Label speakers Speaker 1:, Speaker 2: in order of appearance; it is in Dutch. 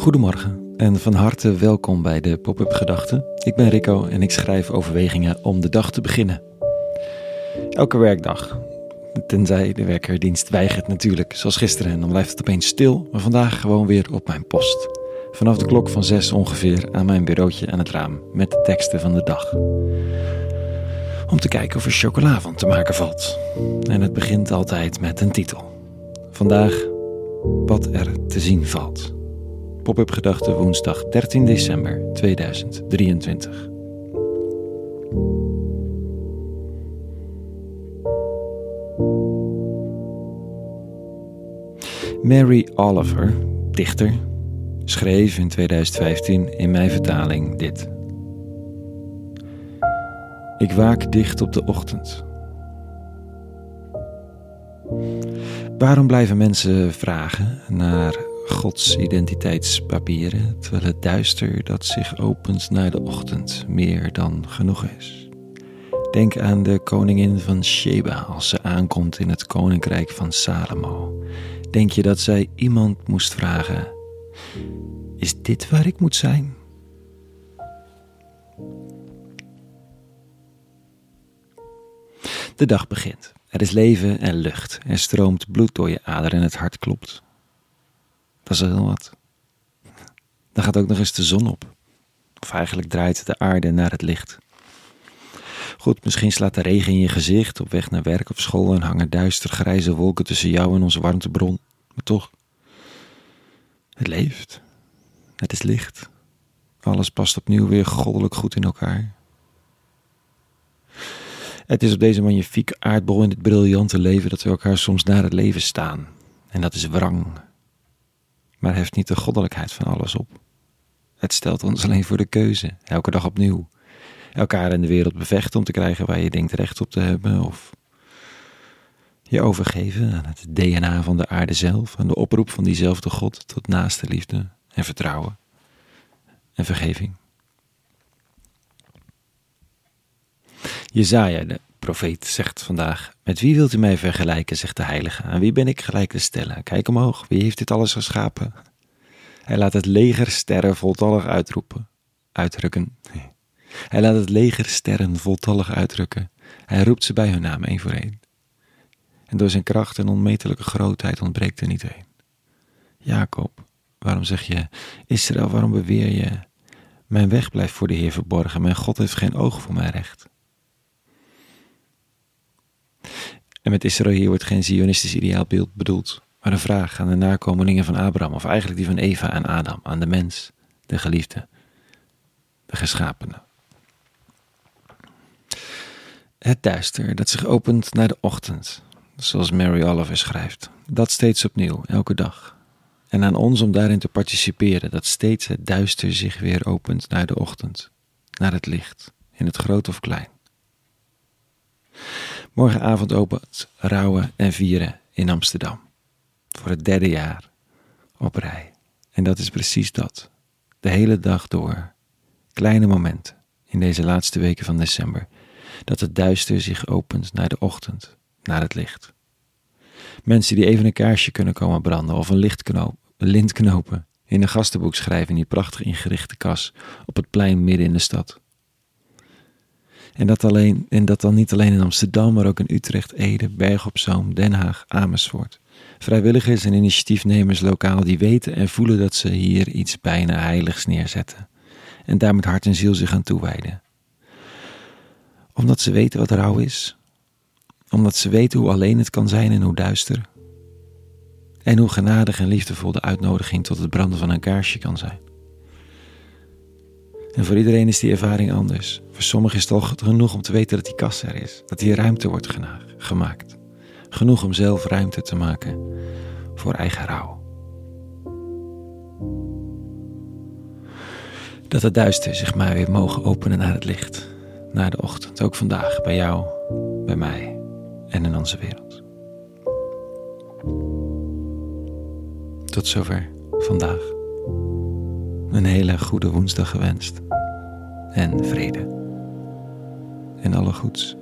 Speaker 1: Goedemorgen en van harte welkom bij de Pop-up Gedachten. Ik ben Rico en ik schrijf overwegingen om de dag te beginnen. Elke werkdag, tenzij de werkerdienst weigert natuurlijk, zoals gisteren, en dan blijft het opeens stil, maar vandaag gewoon weer op mijn post. Vanaf de klok van zes ongeveer aan mijn bureautje aan het raam met de teksten van de dag. Om te kijken of er chocola van te maken valt. En het begint altijd met een titel. Vandaag wat er te zien valt. Pop-up Gedachten woensdag 13 december 2023. Mary Oliver, dichter, schreef in 2015 in mijn vertaling dit. Ik waak dicht op de ochtend. Waarom blijven mensen vragen naar Gods identiteitspapieren, terwijl het duister dat zich opent naar de ochtend meer dan genoeg is? Denk aan de koningin van Sheba als ze aankomt in het koninkrijk van Salomo. Denk je dat zij iemand moest vragen: Is dit waar ik moet zijn? De dag begint. Er is leven en lucht. Er stroomt bloed door je aderen en het hart klopt. Dat is heel wat. Dan gaat ook nog eens de zon op. Of eigenlijk draait de aarde naar het licht. Goed, misschien slaat de regen in je gezicht op weg naar werk of school en hangen duister grijze wolken tussen jou en onze warmtebron. Maar toch, het leeft. Het is licht. Alles past opnieuw weer goddelijk goed in elkaar. Het is op deze magnifieke aardbol in dit briljante leven dat we elkaar soms naar het leven staan. En dat is wrang. Maar heft niet de goddelijkheid van alles op. Het stelt ons alleen voor de keuze, elke dag opnieuw. Elkaar in de wereld bevechten om te krijgen waar je denkt recht op te hebben, of je overgeven aan het DNA van de aarde zelf, aan de oproep van diezelfde God tot naaste liefde en vertrouwen en vergeving. Jezaja, de profeet, zegt vandaag: Met wie wilt u mij vergelijken, zegt de heilige. Aan wie ben ik gelijk te stellen? Kijk omhoog, wie heeft dit alles geschapen? Hij laat het leger sterren voltallig uitroepen, uitrukken. Hij laat het leger sterren voltallig uitrukken. Hij roept ze bij hun naam één voor één. En door zijn kracht en onmetelijke grootheid ontbreekt er niet één. Jacob, waarom zeg je, Israël, waarom beweer je, mijn weg blijft voor de Heer verborgen, mijn God heeft geen oog voor mijn recht. En met Israël wordt geen Zionistisch ideaalbeeld bedoeld, maar een vraag aan de nakomelingen van Abraham, of eigenlijk die van Eva en Adam, aan de mens, de geliefde, de geschapene. Het duister dat zich opent naar de ochtend, zoals Mary Oliver schrijft, dat steeds opnieuw, elke dag. En aan ons om daarin te participeren, dat steeds het duister zich weer opent naar de ochtend, naar het licht, in het groot of klein. Morgenavond opent Rouwen en Vieren in Amsterdam. Voor het derde jaar op rij. En dat is precies dat. De hele dag door. Kleine momenten in deze laatste weken van december. Dat het duister zich opent naar de ochtend, naar het licht. Mensen die even een kaarsje kunnen komen branden of een, lichtknoop, een lint knopen. In een gastenboek schrijven in die prachtig ingerichte kas op het plein midden in de stad. En dat, alleen, en dat dan niet alleen in Amsterdam, maar ook in Utrecht, Ede, Berg op Zoom, Den Haag, Amersfoort. Vrijwilligers en initiatiefnemers lokaal die weten en voelen dat ze hier iets bijna heiligs neerzetten. En daar met hart en ziel zich aan toewijden. Omdat ze weten wat rouw is. Omdat ze weten hoe alleen het kan zijn en hoe duister. En hoe genadig en liefdevol de uitnodiging tot het branden van een kaarsje kan zijn. En voor iedereen is die ervaring anders. Voor sommigen is het al genoeg om te weten dat die kast er is, dat hier ruimte wordt gemaakt. Genoeg om zelf ruimte te maken voor eigen rouw. Dat het duister zich maar weer mogen openen naar het licht, naar de ochtend, ook vandaag, bij jou, bij mij en in onze wereld. Tot zover vandaag. Een hele goede woensdag gewenst. En vrede. En alle goeds.